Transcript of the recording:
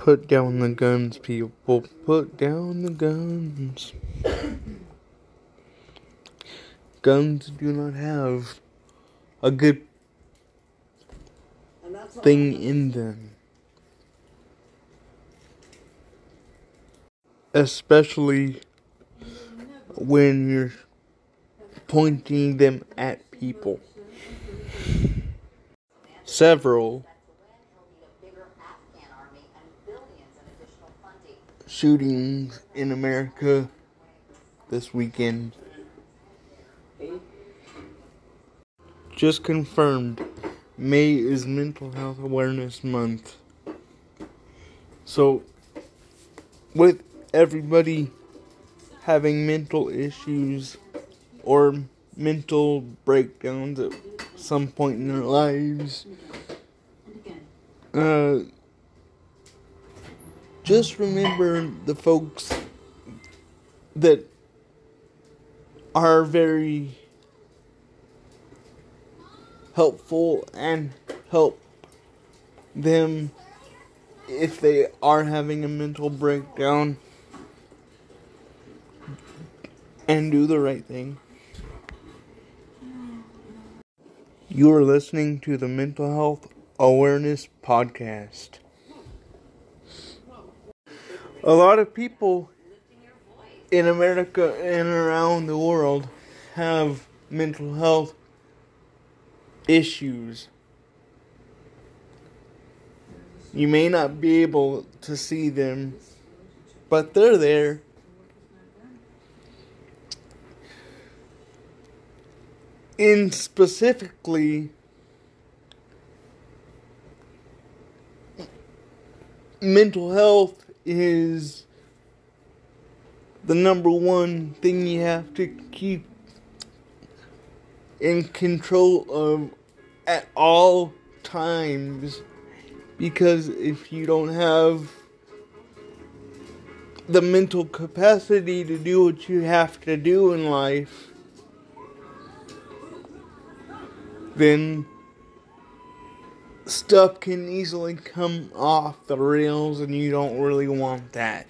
Put down the guns, people. Put down the guns. Guns do not have a good thing in them. Especially when you're pointing them at people. Several shootings in America this weekend. Just confirmed May is Mental Health Awareness Month. So, with everybody having mental issues or mental breakdowns at some point in their lives, uh, just remember the folks that are very helpful and help them if they are having a mental breakdown and do the right thing. You are listening to the Mental Health Awareness Podcast. A lot of people in America and around the world have mental health issues. You may not be able to see them, but they're there. In specifically, mental health is the number one thing you have to keep in control of at all times. Because if you don't have the mental capacity to do what you have to do in life, then stuff can easily come off the rails and you don't really want that.